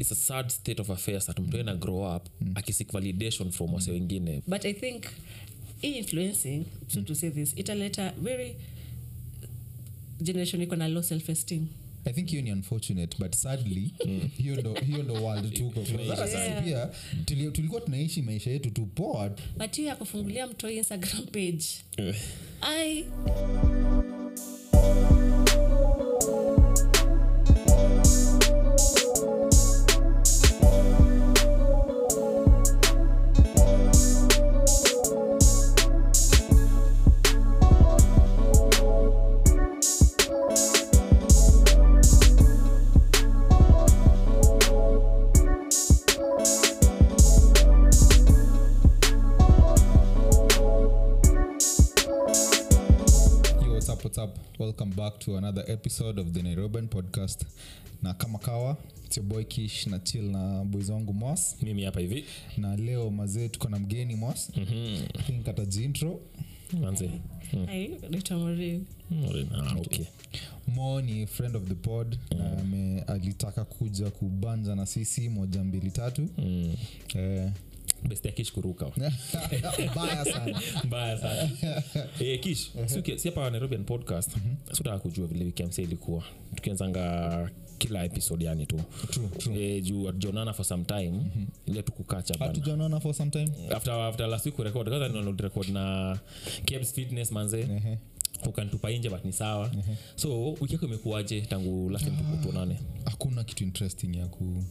it's a sad state of affairs that mtu ana grow up akisik validation from wase wengine. But i think hii influencing so to say this italeta very generation iko na low self esteem i think hiyo ni unfortunate but sadly hiyo ndo hiyo ndo world tuko pia tulikuwa tunaishi maisha yetu tu poa but hiyo ya kufungulia mtoi instagram page. I what's up? Welcome back to another episode of the Nairobian podcast. Na kama kawa, it's your boy Kish na chill na boys wangu Mwas. mimi hapa hivi Na leo mazee tuko na mgeni Mwas. Mhm. I think atajiintro. manze i naitwa Maureen. Mm, ah, okay. Mo ni friend of the pod na ame, alitaka kuja kubanja na sisi moja mbili tatu. Mm. Eh, best ya kish kuruka. Mbaya sana. mbaya sana. E, kish si- si hapa nairobian podcast sitaka kujua vile wikmsa ilikuwa. Tukianzanga kila episode yani tu. True, true. eh, juu hatujaonana for some time. Mm-hmm. ile tukukachaatujaonana for some time. after, after last week kurekod kwanza nirekod na Kebs fitness manze Ehe. ukantupa nje but ni sawa. So wiki yako imekuwaje tangu last time tuku- tuonane hakuna kitu interesting ya ku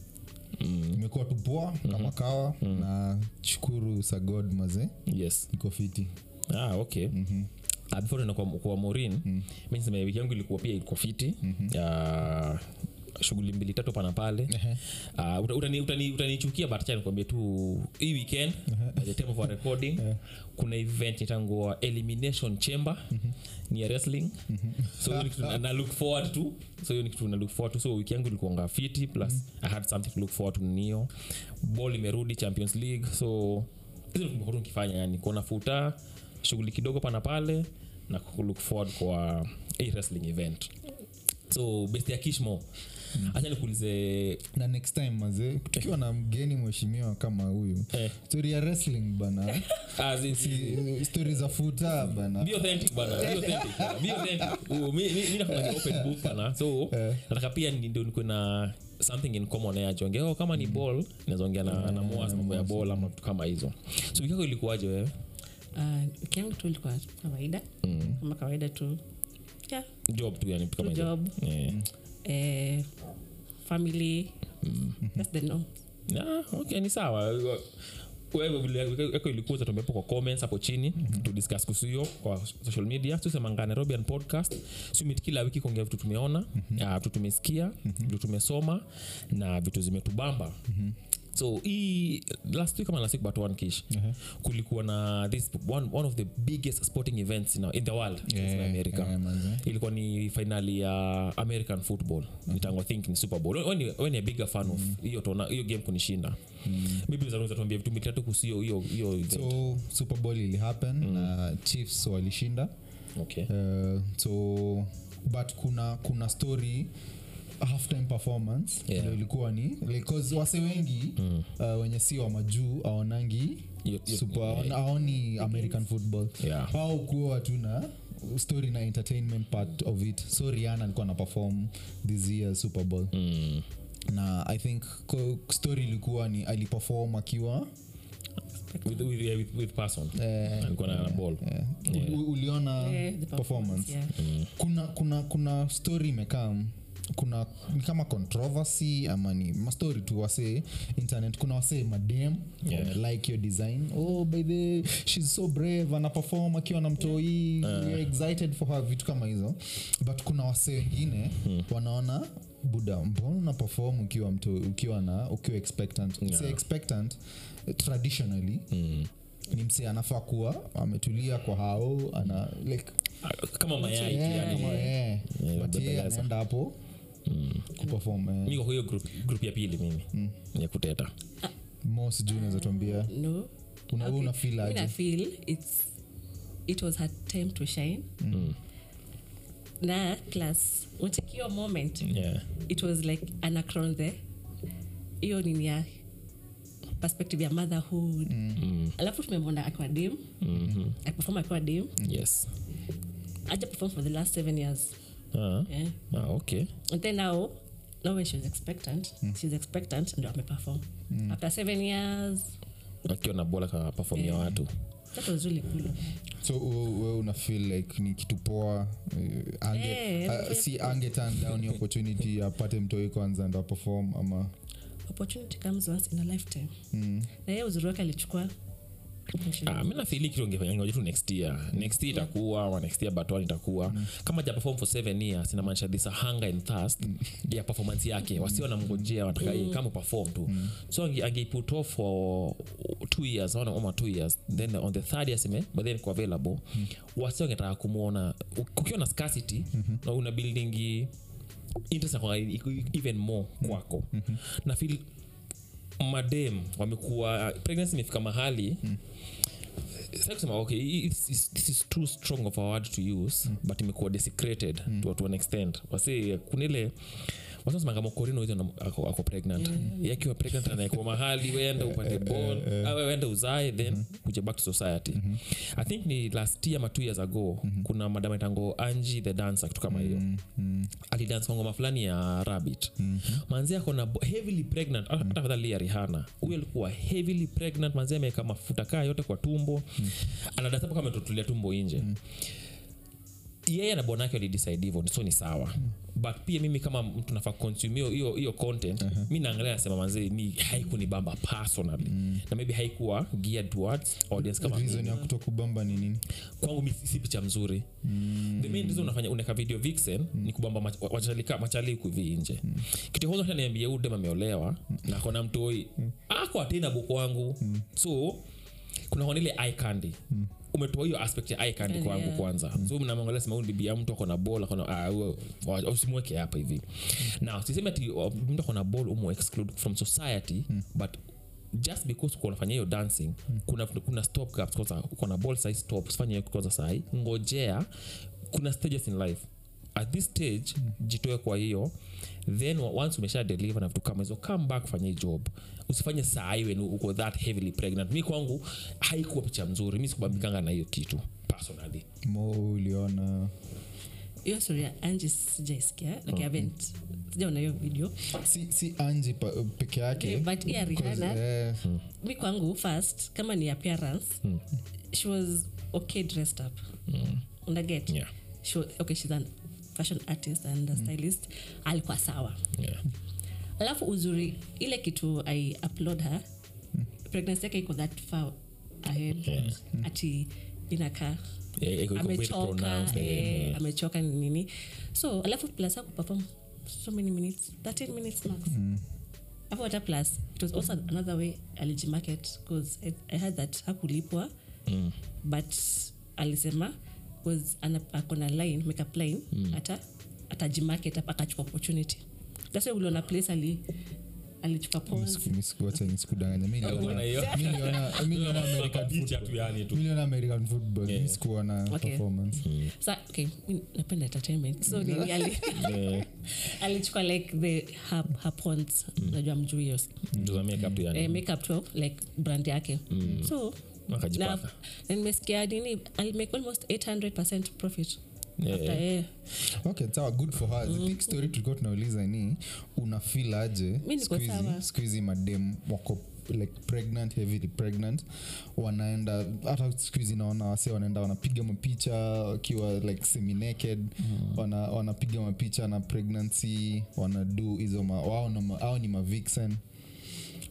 imekuwa tu poa kama kawa na shukuru sagod maze. Yes. Iko fiti. Ah, okay. Mm-hmm. Uh, before kwa, kwa morin mm. mi niseme wiki yangu ilikuwa pia fiti. Mm-hmm. uh, shughuli mbili tatu pana pale. Uh, utanichukia utani, utani utanichukia, nikwambie tu hii weekend by the time of our recording kuna event itangua elimination chamber ni ya wrestling. So hiyo ni kitu na, na look forward to so hiyo ni kitu na look forward to so wiki yangu ilikuanga fiti plus i had something to look forward to nio. Ball imerudi champions league so hizo ndio tumekuwa yani kuona futa shughuli kidogo pana pale na forward kwa wrestling event. So best ya kishmo hacha nikuulize. Na next time maze tukiwa na mgeni mheshimiwa kama huyu eh, stori ya wrestling bana. Ah, zi- stori za futa bana. So nataka pia ndio nikuwe na something in common ya jonge oh, kama ni ball nazongea na, na moas mambo ya ball ama vitu kama hizo. So wikako ilikuwaje wewe? Uh, wiki tu ilikuwa kawaida. Kama kawaida tu. Yeah, job tu yani kama job Family. That's the norm. Okay ni sawa. Wewe vile ilikuza ilikuwa tumepo kwa comments hapo chini mm-hmm. to discuss kuhusu hiyo kwa social media. Tusemanga nairobian podcast. Sumit kila wiki kuongea vitu tumeona mm-hmm. vitu tumesikia mm-hmm. vitu tumesoma na vitu zimetubamba. Mm-hmm so hii last week ama last week but one kish uh-huh. kulikuwa na this one, one of the biggest sporting events in, in the world Yeah, in america. yeah, ilikuwa ni finali ya american football. Itango think ni super bowl. A bigger fan of hiyo tona hiyo game kunishinda. Maybe unaweza tuambia vitu mitatu kuhusu hiyo hiyo hiyo event. So super bowl ili happen na chiefs walishinda. Okay. Uh, so but kuna kuna story halftime performance Yeah. ilikuwa ni like, wase wengi mm. uh, wenye si wa majuu aonangi aoni yeah. american football Yeah. au kuwa tu na story na entertainment part of it so riana alikuwa na perform this year super bowl mm. na i think story ilikuwa ni aliperform akiwa with, with, yeah, with, with person eh, alikuwa na ball yeah. yeah. uliona yeah, performance, performance yeah. kuna kuna kuna story imekaa kuna ni kama controversy ama ni mastori tu wasee internet kuna wasee madem Yeah. wame like your design oh by the she's so brave ana perform akiwa na mtoi uh. excited for her vitu kama hizo but kuna wase wengine wanaona buda mbona una perform ukiwa mto ukiwa na ukiwa expectant yeah. say expectant traditionally mm. ni msee anafaa kuwa ametulia kwa hao ana like kama mayai yeah, kama, yeah. Yeah, but yeye anaenda hapo kuperform eh. niko kwa hiyo group, group ya pili mimi. Ya kuteta. Mo sijui unaweza tuambia. No. Una, okay. una feel aje na feel it's it was her time to shine. Mm. na moment yeah. it was like anacron the hiyo nini ya perspective ya motherhood. Alafu tumemwona akiwa dim. Mm-hmm. akperform akiwa dim. Yes. Aja perform for the last seven years Ah. yeah. Ah, okay. And then now now when she was expectant she's expectant ndo ameperform. After seven years. Akiwa na bola ka perform watu. That was really cool. So we una feel like ni kitu poa eh, ange, Eh, uh, si ange turn down opportunity apate mtoi kwanza ndo aperform ama? Opportunity comes once in a lifetime. Mm. na yeye uzuri wake alichukua Ah, mi nafili kitu ngoja tu next year. Next year itakuwa ama next year batwan itakuwa. Kama ja perform for seven years inamaanisha this a hunger and thirst ya performance yake wasi wanamngojea wanataka mm. kama perform tu. So ange, ange off for two years ama ama two years then on the third year sime but then iko available. Wasi wangetaka kumwona kukiwa na scarcity na una buildingi interest ya even more kwako. Na feel madem wamekuwa pregnancy imefika mahali Sitaki kusema okay it's, it's, this is too strong of a word to use but imekuwa desecrated to, to an extent kunile wasasemanga mokorino hizo ako, ako pregnant. Yeah. yakiwa pregnant anaekwa mahali wenda upate bon au wenda uzae then uje back to society. I think ni last year ama two years ago kuna madama itango anji the dancer kitu kama hiyo. Alidance kwa ngoma fulani ya rabbit. Manzi ako na heavily pregnant. Hata hata afadhali ya rihana huyo alikuwa heavily pregnant. Manzi ameweka mafuta kaa yote kwa tumbo. Anadansa mpaka ametotulia tumbo nje yeye na bwana yake walidecide hivyo so ni sawa but pia mimi kama mtu nafaa consume hiyo- hiyo uh-huh. mi naangalia nasema manzi mi haikunibamba personally na maybe haikuwa geared towards audience kama reason ya kutokubamba ni nini kwangu mi si picha mzuri mm. the main reason unafanya unaweka video vixen mm. ni kubamba mach- wachali ka- machali kuvi nje mm. kitu kwanza hata niambia udem ameolewa na akona mtoi mm. ako atena buku wangu mm. so kuna kona ile eye candy mm umetoa hiyo aspect ya eye kwangu Yeah. kwanza. So mnamwangalia sema bibi ya mtu akona bol ah, usimweke hapa hivi. Now siseme ati uh, mtu akona bol umo exclude from society but just because uko unafanya hiyo dancing kuna, kuna stop gaps kwanza uko na ball size stop usifanye hiyo kwanza sahi ngojea kuna stages in life. At this stage jitoe kwa hiyo then once umesha deliver na vitu kama hizo come back fanye hii job. Usifanye sahi when uko that heavily pregnant. Mi kwangu haikuwa picha mzuri mi sikubambikanga na hiyo kitu personally. Mo uliona? Hiyo story anji sijaisikia. Like I haven't sijaona hiyo video. Si, si anji peke yake? But yeah, Because, Rihanna- mi kwangu first kama ni appearance she was okay dressed up. Unaget Yeah. she was, okay she's an fashion artist and stylist alikuwa sawa. Yeah. alafu uzuri ile kitu i upload her pregnancy yake iko that far ahead. Yeah. ati inakaa Yeah, iko very amechoka eh, amechoka ni nini. So alafu plus hakuperform so many minutes 13 minutes max. Afu hata plus it was also another way alijimarket because I, i had that hakulipwa. Mm. but alisema akona line makeup line hata atajimarket hapa akachukua opportunity. That's uliona place ali napenda entertainment. So nini alichukua like the her, her najua makeup yani. Eh, like brand yake. So na akajipaka na nimesikia nini? Alimake almost 800 profit Yeah. after okay sawa good for her. The big story tulikuwa tunauliza ni unafil aje Mi niko siku hizi- sawa. siku hizi madem wako like pregnant heavily pregnant wanaenda hata skuhizi naona wase wanaenda wanapiga mapicha wakiwa like semi naked wana, wanapiga mapicha na pregnancy wanadu hizo wao ni mavixen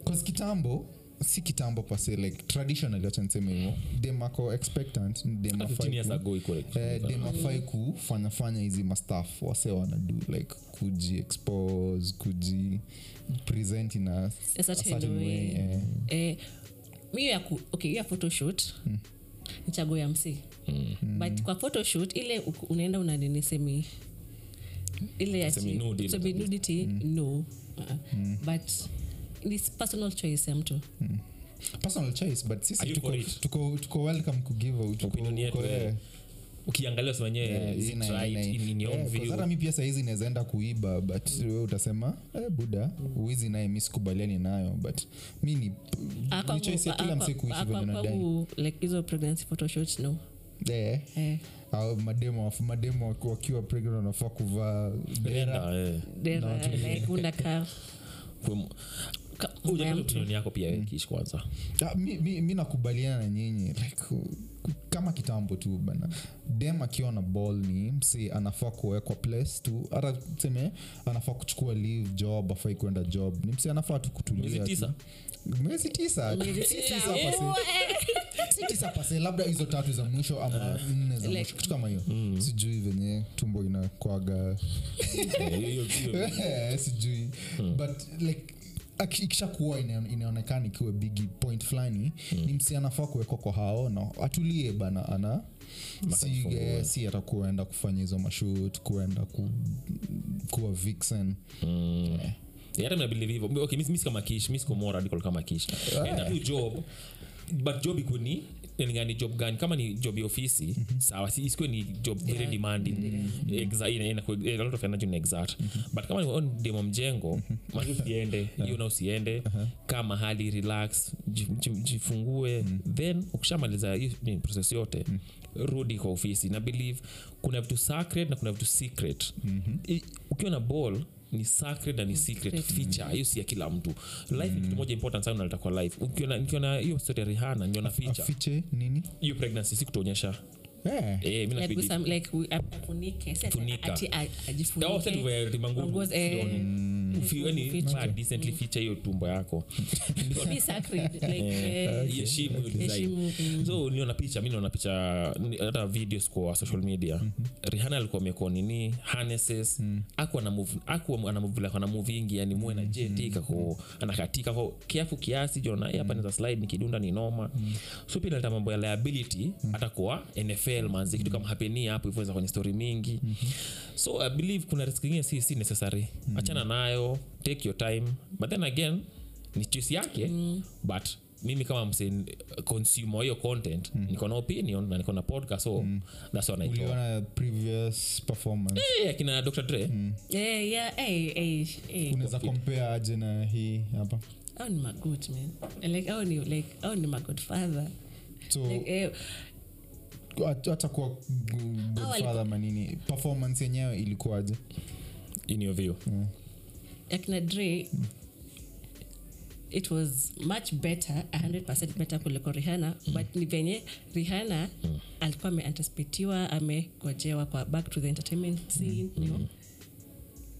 cause kitambo si kitambo pase like traditionally wacha niseme hivo dem ako expectant ni dem Hata 15 afai years ku- ago iko like- eh, demafai kufanyafanya hizi mastaf wase wanadu like kuji expose kuji present in a, a a certain certain way, way. eh. eh, hiyo ya ku, okay ya photoshoot ni chago ya msi. But kwa photoshoot ile unaenda unanini semi ile ya Semi nude ile. no. Uh, but ni personal choice ya mtu. Personal choice but sisi tuko, tuko, tuko welcome kugive ukiangalia sema wenyewe Yeah, is it ina- right? ina- in, in your own Yeah, 'cause view hata mi pia sahizi inawezaenda kuiba but we utasema eh, buda uwizi naye mi sikubaliani nayo. But mi ni Ah, choice ya ah, kila kwa- mse kuishi ah, kwa- venye nadai kwangu, like hizo pregnancy photoshoot no. Eh, eh, au mademo mademo wakiwa pregnant wanafaa kuvaa dera. eh. dera Yako pia wewe kiishi kwanza. Ah, mi, mi, mi nakubaliana na nyinyi like, kama kitambo tu bana. Dem akiwa na ball ni msi anafaa kuwekwa place tu. Hata tuseme anafaa kuchukua leave job afai kwenda job. Ni msi anafaa tu kutulia Miezi tu. tisa? mwezi tisa. Miezi Si tisa. pase. Labda hizo tatu za mwisho ama nne za mwisho. Kitu kama hiyo. sijui venye tumbo inakwaga. Eh, hiyo- hiyo- Eh, sijui. But like aki- ikishakuwa inaonekana ikiwa bigi point fulani ni msi anafaa kuwekwa kwa haono atulie bana ana. Si, eh, si atakuenda kufanya hizo mashut kuenda ku, kuwa vixen. Mm. Yeah, hata mimi nabelieve. Okay, mis mi kama kish mis siko more kama kish. Enda tu job but job iko ni ni job gani? Kama ni job ya ofisi sawa si isikuwe ni job very Yeah. demanding. Exa- ina- ina- a lot of energy exact. Mm-hmm. but kama ni on demo mjengo mali usiende hiyo na usiende. Kaa mahali relax jifungue. Mm-hmm. then ukishamaliza hiyo process yote rudi kwa ofisi. Na believe kuna vitu sacred na kuna vitu secret. I- ukiwa na ball ni sacred na ni secret feature. Hiyo si ya kila mtu. Life ni kitu moja important sana unaleta kwa life. Ukiona nikiona hiyo story ya Rihanna niona feature. feature nini? Hiyo pregnancy si kutuonyesha. Yeah. eh mimi Like with some- like we- afunike ajifunike. Manguo Eh, decently feature hiyo tumbo yako. Eh, iheshimu hiyo design mm. so niona picha mi naona picha hata videos kwa social media. Rihana alikuwa amekuwa nini? Harnesses. Move aku ana move like ingi yani muwe na jeti kako anakatika. Ko kiafu kiasi jona hapa naweza slide nikidunda ni noma. So pia naleta mambo ya liability hata kwa NFL manzi kitu kama hapeni hapo hivyo kwenye story mingi. So i believe kuna risk ingine si si necessary. Achana nayo take your time. But then again ni choice yake but mimi kama mse consumer hiyo content niko na opinion na niko na podcast so that's what uliona previous performance? Eh, akina dr. Dre. Eh, yeah, eh, eh, eh. unaweza compare aje na hii hapa? Hao ni magood, man. Like, hao ni- like, hao ni magodfather so Like, eh, hata kuwa godfather manini performance yenyewe ilikuwaje in your view akina dre it was much better 100 better kuliko rihana but ni venye rihana alikuwa ameanticipatiwa amegojewa kwa back to the entertainment scene yo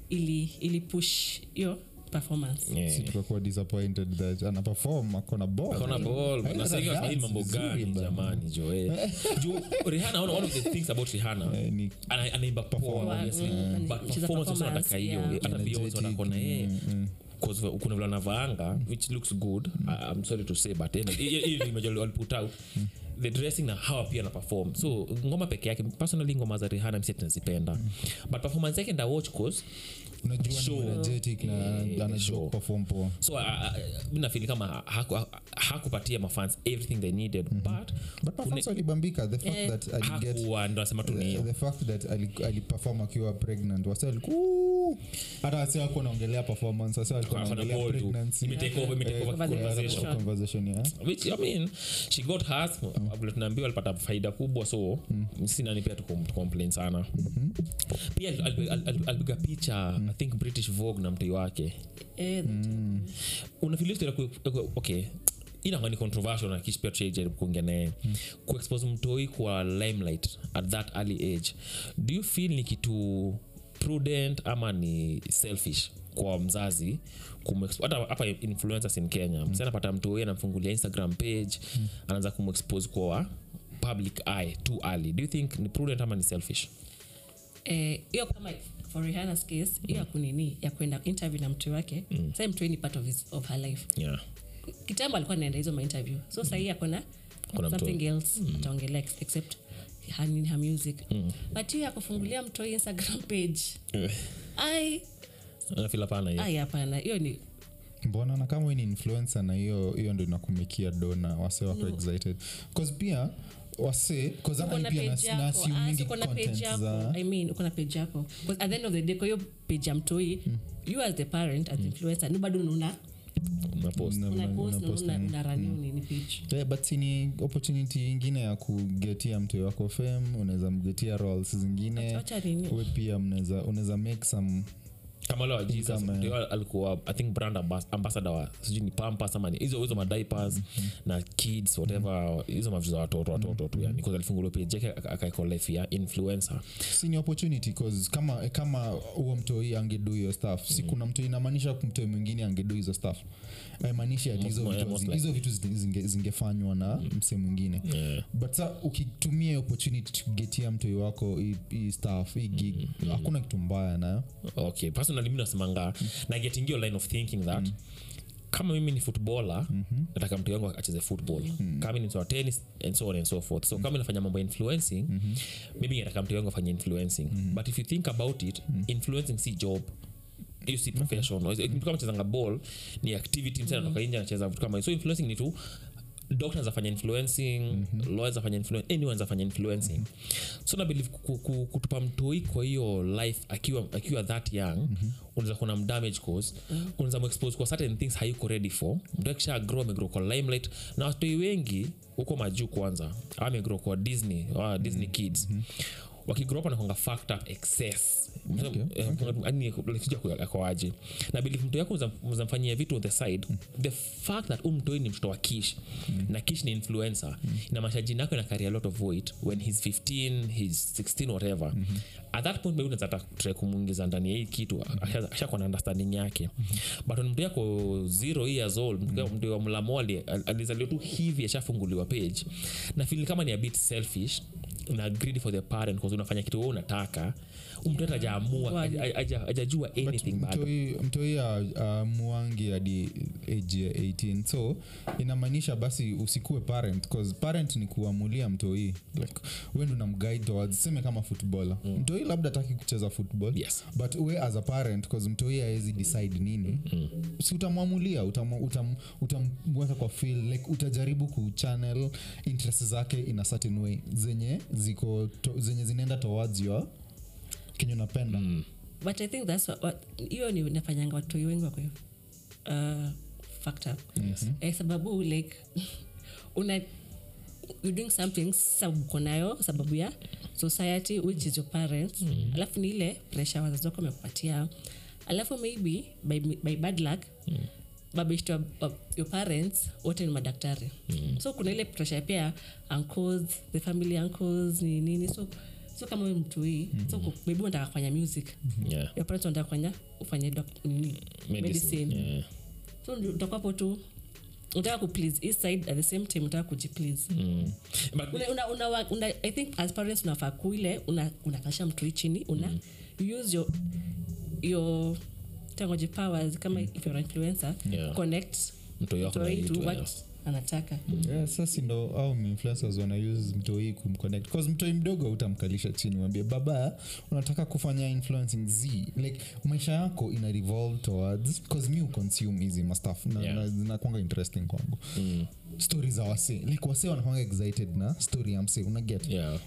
ili ili push hiyo performance. Yeah. si tukakuwa disappointed that ana perform akona ball. Ball, na sasa hiyo mambo gani jamani jo juu rihanna one, one of the things about rihanna ni ana- anaimba poa Perform- obviously. Mm, but performance anataka hiyo hata Beyonce wanakona yeye. Mm, mm. cause kuna vile anavaanga which looks good. I- i'm sorry to say but waliput out. The dressing na hawa pia na perform. So ngoma peke yake personally ngoma za rihana msi mm. but performance yake nda watch cause unajua energetic na Eh, anajua perform poa. So uh, nafili kama haku- hakupatia mafans everything they needed but but performance walibambika the fact Eh, that aliget hakuwa ndo nasema tu ni the, fact that aliperform akiwa pregnant waliku hata wasi wako naongelea performance wasi kwa naongelea pregnancy. Imetake over- imetake over Conversation. conversation. yeah. Which i mean she got hers vile tunaambiwa alipata faida kubwa so si nani pia tucomplain sana. Mm-hmm. al- alipiga picha i think british vogue na mtei wake. Eh, unafilia okay inakuwa ni controversial na kish pia tujaribu kuongea naye. Kuexpose mtoi kwa limelight at that early age. Do you feel ni kitu prudent ama ni selfish kwa mzazi hata hapa influencers in kenya. Msi anapata huyu anamfungulia instagram page anaanza kumexpose kwa public eye too early. Do you think ni prudent ama ni selfish? Eh, kama for Rihanna's case hiyo akunini ya kwenda interview na mtu wake mm. sa mtu ni part of, his, of her life. Yeah. Kitambo alikuwa anaenda hizo mainterview so sahii akona something else ataongelea except her, her music. But hiyo ya kufungulia mtoi instagram page. Ai. Pana ai hapana. Hiyo ni mbona na kama ni influencer na hiyo hiyo ndo inakumikia dona wase wako excited. Bcause pia wase 'cause hata uko na pia page yako. na-assume Ah, page content yako. za i mean uko na page yako. 'Cause at the end of the day kwa hiyo page ya mtoi you as the parent as influencer mm. una run hiyo nini page Yeah, but ni opportunity ingine ya kugetia mtu wako fem unaweza mgetia roles zingine. We pia unaweza make some kama leo jesus Income, ndio alikuwa i think brand ambas- ambassador wa sijui ni pampas ama hizo hizo mm -hmm. na kids whatever hizo mavitu za watoto watoto tu yani 'Cause alifunguliwa pia yake aka- life ya influencer. Si ni opportunity cause kama kama huo mtoi angedu hiyo stuff si kuna mtoi inamaanisha mtoi mwingine angedu hizo stuff. Aimaanishi ati hizo vitu hizo vitu zingefanywa na msee mwingine. Yeah. but sa ukitumia opportunity kugetia mtoi wako hii- staff hii gig hakuna kitu mbaya nayo. Okay personally nasemanga na getting your line of thinking that kama mimi ni footballer nataka mtu wangu acheze football. Kama ni mtu wa tennis and so on and so forth. So kama nafanya mambo influencing mm-hmm. maybe nataka mtu wangu afanye influencing. But if you think about it influencing si job. Hiyo si professional mtu kama chezanga ball ni activity msana anatoka nje anacheza vitu kama so influencing ni tu doctors afanya influencing mm-hmm. lawyers afanya influencing anyone afanya influencing so na believe ku- ku- kutupa mtoi kwa hiyo life akiwa akiwa that young mm-hmm. unaweza kuna na mdamage cause mm-hmm. unaweza muexpose kwa certain things hayuko ready for mtu akisha grow amegrow kwa limelight na watoi wengi huko majuu kwanza amegrow kwa disney uh, disney kids mm-hmm wakigrow up wanakwanga fucked up excess akoaje na bili mtu yako zamfanyia vitu on the side the fact that umtoi ni mtoto wa kish na kish ni influencer inamaanisha jina yako inakari a lot of weight. When he's 15 he's 16 whatever. At that point maybe unaweza try kumwingiza ndani ya hii kitu. Asha- ashakuwa na understanding yake. But when mtu yako zero years old mtu- mtu wa mlamoli alizaliwa tu hivi ashafunguliwa page. Na fili kama ni a bit selfish na greedy for the parent cause unafanya kitu wewe unataka mtu hata ajaamua bado mtoi amuangi hadi age ya 18 so inamaanisha basi usikue parent cause parent ni kuamulia mtoi like wendo na mguide towards seme kama footballer mm. mtoi labda ataki kucheza football Yes. but we as a parent cause mtoi awezi decide nini mm. si utamwamulia utamweka utam, utamweka kwa feel like utajaribu kuchannel interest zake in a certain way zenye ziko to, zenye zinaenda towards your kenye unapenda. Mm. but i think thats what- what- hiyo ni nafanyanga watoi wengi wako uh, fucked up. Eh, sababu like una you're doing something sababu uko nayo sababu ya society which is your parents. Mm. alafu ni ile pressure wazazi wako wamekupatia alafu maybe by, by bad luck mm. wa- your parents wote ni madaktari. Mm. so kuna ile pressure pia uncles the family uncles ni nini so so kama we mtu hii mm. so maybe unataka kufanya music yeah. your parents wanataka kufanya ufanye doc- nini medicine Yeah. so utakwapo tu unataka kuplease east side at the same time unataka kujiplease Mm. But- una, una, una, una, i think as parents unafaa kuile una, unakasha mtu hii chini una mm. use your your tangoji powers kama if you're an influencer Yeah. connect Mtoi to what yes. Anataka yeah, sasi ndo au influencers wana use mtoi kumconnect bcause mtoi mdogo utamkalisha chini mwambie baba unataka kufanya influencing z like maisha yako ina revolve towards bcause mi uconsume hizi mastaf na, Yeah. zinakwanga interesting kwangu Mm. stori za wasee like wasee wanakwanga excited na story ya msee unaget Yeah.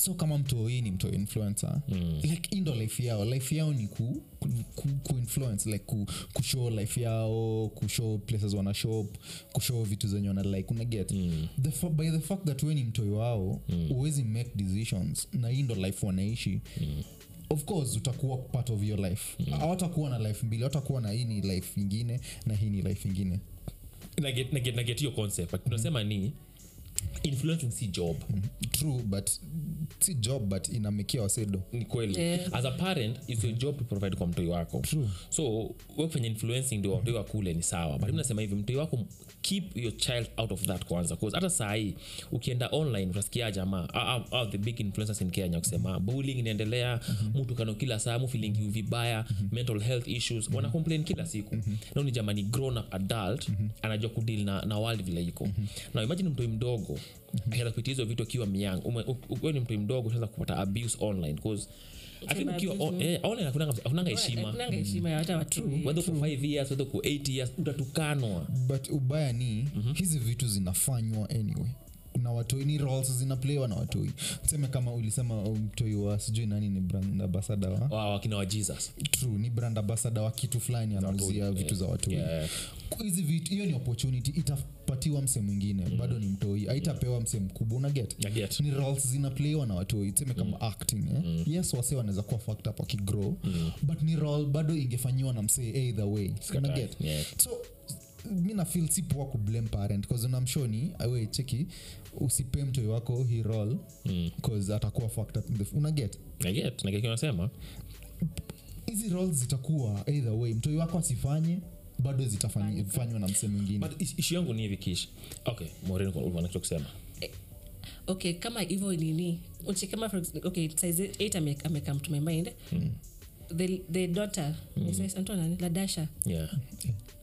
So kama mtoi ni mtoi influencer mm. like indo life yao life yao ni ku, ku, ku, ku influence like ku, kushow life yao kushow places wana shop kushow vitu zenye wana like unaget mm. the, by the fact that we ni mtoi wao uwezi make decisions na hii ndo life wanaishi. Mm. Of course utakuwa part of your life. Hawatakuwa na life mbili hawatakuwa na hii ni life ingine na hii ni life ingine. Na get- na get- na get hiyo concept but tunasema ni influencing si job. True but si job but inamekia wasedo. Ni kweli. Yeah. as a parent is your job to provide kwa mtoi wako. True. so wekufanya influencing ndio watoi wakule ni sawa. But nasema hivi mtoi wako keep your child out of that kwanza. Bcause hata sahii ukienda online utasikia jamaa ah, ah, ah, the big influencers in kenya kusema bullying inaendelea mtu kano kila saa mu vibaya mm-hmm. mental health issues wana complain kila siku. Na ni jamani grown up adult anajua kudeal na, na world vile iko. Na imagine mtoi mdogo akianza kupitia hizo vitu akiwa miang ukiwa ni mtu mdogo unaweza kupata abuse online because afunanga think Sema ukiwa abuse, on- online hakunanga- hakunanga heshima. Hakunanga heshima ya hata watu. Whether uko 5 years whether uko 8 years utatukanwa. But ubaya ni mm-hmm. hizi vitu zinafanywa anyway na watoi ni roles zinaplaywa na watoi. Tuseme kama ulisema mtoi wa sijui nani ni brand ambassador wa? Wa- wakina wa jesus. True ni brand wa kitu fulani anauzia vitu za watoi. Yeah. hizi vitu hiyo ni opportunity itapatiwa mse mwingine bado ni mtoi. Aitapewa mse mkubwa una get, get. ni roles zinaplaiwa na watoi. Tuseme kama acting eh? yes wase wanaweza kuwa fucked up wakigrow. But ni role bado ingefanyiwa na msee either way. Unaget Yeah. so mi nafil si poa kublame parent bcause unamshoni awe cheki usipe mtoi wako hi role bcause atakuwa fucked up in the- unaget I get. Na kile hizi roles zitakuwa either way mtoi wako asifanye bado zitafanywa na msee mwingine. But yangu ni hivi kish okay ulikuwa kusema? Okay kama hivyo nini? Kama okay size 8 ame, ame to my mind the, the daughter mm. nani ladasha. Yeah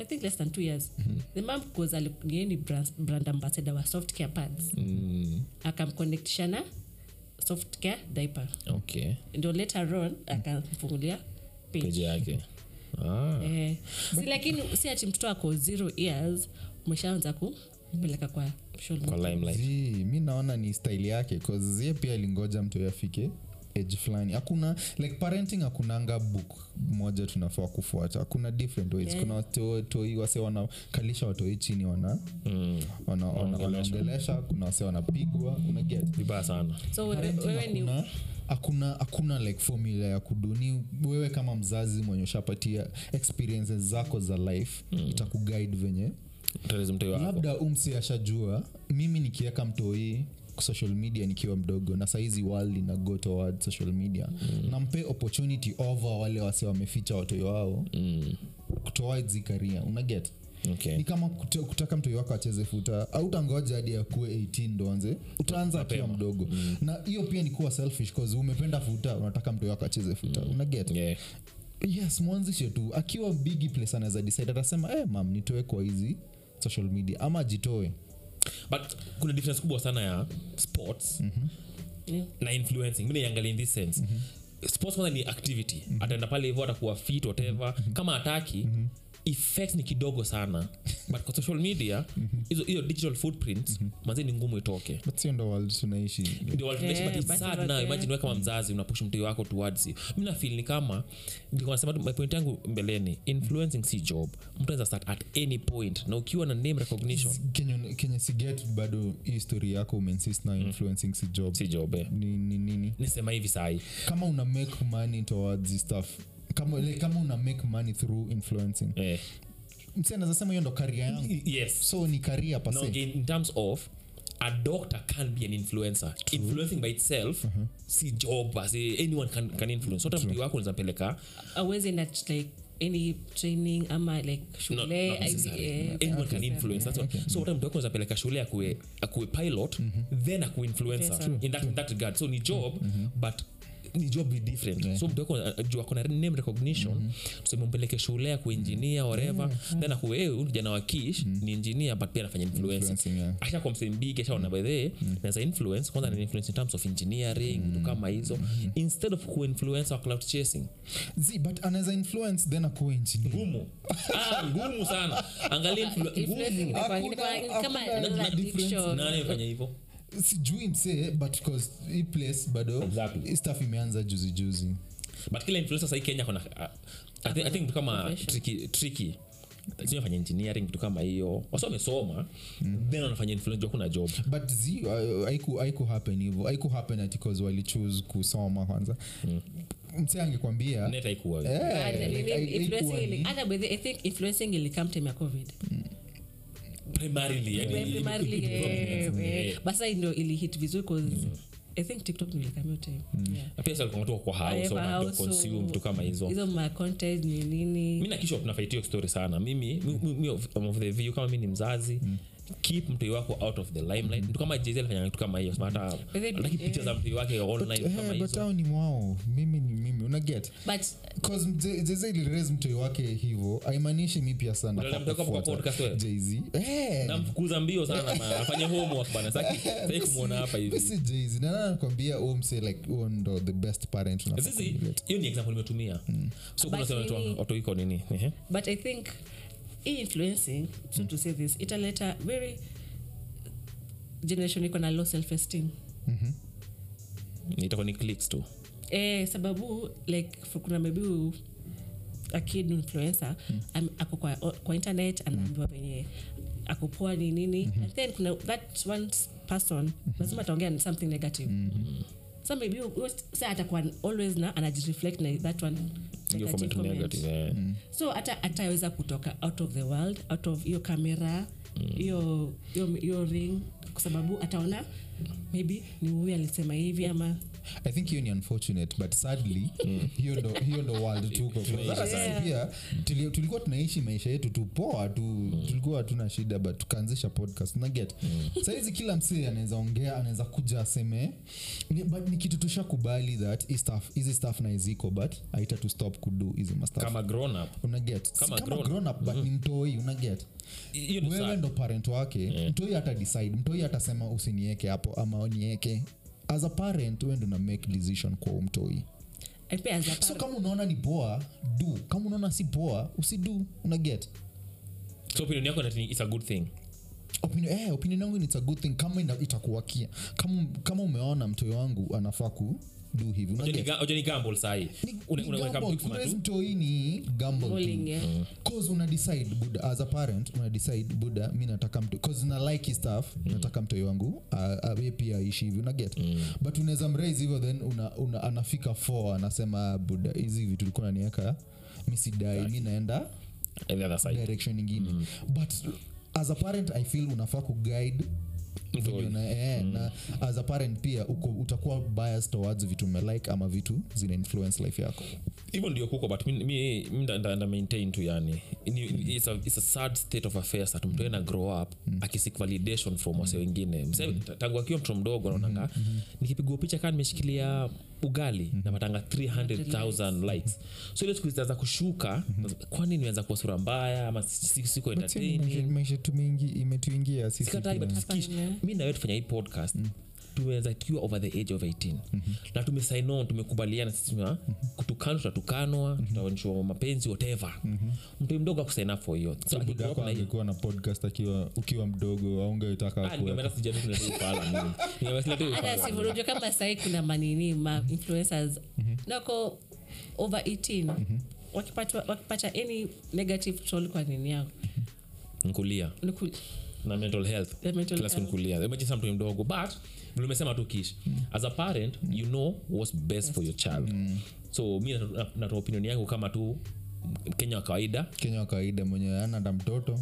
I think less than two years. The mam cause ni brand, brand ambassador wa soft care pads. Mm, akamconnectishana soft care diaper. Okay. Ndio later on akamfungulia page. Yake. Ah, eh, si lakini si ati mtoto ako zero years umeshaanza kumpeleka kwa kwa mi naona ni style yake zie pia alingoja mtu afike age fulani. Hakuna like parenting hakunanga book moja tunafaa kufuata. Hakuna different ways. Yeah. kuna watoi wase wanakalisha watoi chini wana Mm, wana- wana- wanaongelesha. kuna wase wanapigwa. Unaget? Vibaya sana. So wewe, ni hakuna- hakuna like formula ya kuduni. Wewe kama mzazi mwenye ushapatia experiences zako za life mm. itakuguide venye. Labda umsi ashajua mimi nikiweka mtoi social media nikiwa mdogo na saizi world ina go toward social media. Mm. nampe opportunity over wale wase wameficha watoi wao Mm, towards career. Unaget okay. Ni kama kute- kutaka mtoi wako acheze futa au utangoja hadi akuwe 8 ndo anze utaanza akiwa mdogo. Mm. na hiyo pia ni kuwa selfish cause umependa futa unataka mtoi wako acheze futa. Mm. unaget yeah. Yes mwanzishe tu. Akiwa bigi place anaweza decide atasema eh, mam nitoe kwa hizi social media. Ama ajitoe but kuna difference kubwa sana ya sports Yeah. na influencing. Mi naiangalia in this sense. Sports kwanza ni activity. Ataenda pale hivyo atakuwa fit whatever. Kama ataki effects ni kidogo sana but kwa social media hizo hiyo digital footprint manzi ni ngumu itoke. But sio ndo world tunaishi. Ndio watu tunaishi, Yeah, but it's sad now. yeah. imagine wewe kama mzazi unapush mtoi wako towards you. Mi nafeel ni kama nasema my point yangu mbeleni influencing si job. Mtu anaweza start at any point. Na ukiwa na name recognition. Kenya, kenye siget bado hii story yako umeinsist na influencing si job. Si job eh. ni, ni nini? Nisema hivi sahi kama una make money towards stuff kama, like, kama una make money through influencing. Eh. msi hiyo ndo karia yangu. Yes. So ni karia no, pase in terms of a doctor can be an influencer. Influencing by itself si job as anyone can, can influence. Hata mtu wako unaweza peleka awezi enda like any training ama like shule not necessarily. anyone can influence. That's what, so hata mtu wako unaweza shule akuwe akuwe pilot then akuwe influencer. In that, in that regard. So ni job but ni job ni different. So mtu wako akona name recognition mm-hmm. tuseme umpeleke shule ya kuengineer whatever. Then akuwe hey, huyu wa kish ni engineer but pia anafanya influence Influencing, yeah. ashakuwa msembigi ashaona by the way naweza influence. Kwanza na influence in terms of engineering vitu kama hizo. Instead of kuinfluence or cloud chasing. Zi but anaweza influence then akuwe engineer. Ngumu. Ah, ngumu sana. Angalia ngumu. kama nani fanya hivyo sijui msee but cause hii place bado Exactly. staff imeanza juzi juzi. But kila influencer sahii kenya kuna uh, I think, I think kama tricky tricky. Engineering kitu kama hiyo. Wasi wamesoma then wanafanya influence kuna job. But z uh, haiku happen hivyo. Haiku happen ati cause walichoose kusoma kwanza. Msee mse net haikuwa. But like, nini, hai- influencing haikuwa ili- ni- hata by the- I think influencing ilikam time ya covid primarily yani, primarily eh, eh, basa ndo ilihit vizuri cause i think tiktok nilikam time. Yeah. pia sasa walikuwa kwa house Eh, kwa consume vitu kama hizo. hizo ma content ni nini? Mi nakishwa tunafight hiyo story sana. Mimi mi, mi, mi of, the view kama mi ni mzazi keep mtoi wako out of the limelight. Mtu kama jz alifanya kitu kama hiyo hata like picha eh, za mtoi wake online Eh, kama hizo. hao ni mwao mimi ni mimi. Unaget but Cause mze- iliraise mtoi wake hivo aimaanishi mi pia sana wewe? jz eh. namfukuza mbio sana afanye homework bana. Saki saki kumwona hapa hivi. si jz nana nakwambia u mse like huo ndo the best parent unafaa hiyo ni example nimetumia. So kuna But sema watu nini- nini but i think influencing so to say this italeta very generation iko na low self esteem itakuwa ni clicks tu. Eh, sababu like kuna maybe a kid influencer am- ako kwa, kwa internet anaambiwa penye ako poa ni nini. And then kuna that one person lazima ataongea something negative. So maybe sa atakuwa always na anajireflect na that one negative comment eh. so hata ataweza kutoka out of the world out of hiyo kamera hiyo hiyo hiyo ring kwa sababu ataona maybe ni huyu alisema hivi ama i think hiyo ni unfortunate but sadly hiyo ndo hiyo ndo world tuko pia tulikuwa tunaishi maisha yetu tu poa tu tulikuwa hatuna shida but tukaanzisha podcast. Naget sahizi kila msee anaweza ongea anaweza kuja aseme ni, but ni kitu tushakubali that hizi staff na iziko but aita to stop kudu hizi mastaf kama grown up. Unaget Si kama kama grown- grown up but ni mtoi unaget wewe ndo parent wake. Yeah. mtoi hata decide mtoi atasema usinieke hapo ama nieke as a parent we ndo na make decision kwa huyu mtoi. And pia as a so kama unaona ni boa du kama unaona si boa usidu unaget so opinion yako that a good thing? Opinion, eh, opinion yangu it's a good thing. Kama itakuwakia kama, kama umeona mtoi wangu anafaa ku do hivi Unajua ni gamble sahi Una- cause una decide buda as a parent una decide buda mi nataka mtu cause na like his stuff nataka mtoi wangu awe pia aishi hivi unaget but unaweza mraise hivyo then una, una, anafika f anasema buda hizi vitu ulikuwa naniweka misidai mi naenda and the other side? direction ingine. But as a parent i feel unafaa kuguide Eh, na as a parent pia uko, utakuwa bias towards vitu melike ama vitu zina influence life yako. Hivyo ndio kuko but mi, mi, mi nda, nda, nda maintain tu yani. Ni- it's, a, it's a sad state of affairs that mtu ena grow up akisik validation from wase wengine. Mse tangu akiwa mtoto mdogo naonanga nikipigwa picha kaa nimeshikilia ugali napatanga 300000 likes. So ile siku zitaanza kushuka kwani nimeanza kuwa sura mbaya ama si- si- siko entertaining? maisha- imetuingia sisi Sikatai, but mi nawe tufanya hii podcast. Tumeweza tukiwa over the age of 18 na tumesign tumekubaliana sisi mm kutukanwa tutatukanwa tutaonyeshwa mapenzi whatever. Mtu mdogo akusign up for hiyo. So na podcast akiwa ukiwa mdogo aungetaka Ah, kama sahii kuna manini ma influencers. Nako over 18 wakipata wakipata any negative troll kwa nini yao nkulia. Ni ku- na mental health. Class mental kila siku health. nkulia imagine mtu mdogo but vile umesema tu kish as a parent you know what's best for your child. So mi natoa natoa opinion yangu kama tu kenya wa kawaida. Kenya wa kawaida mwenye anada mtoto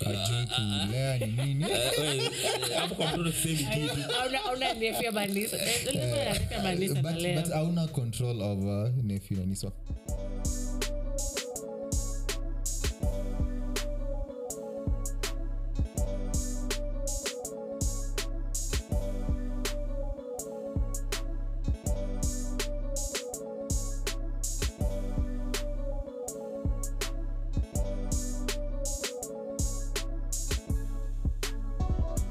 ajui kulea ni nini. Eh, eh, hapo kwa mtoto sisemi kitu. Hauna- hauna nephew Vanessa. Eh, na na control over na niece wako.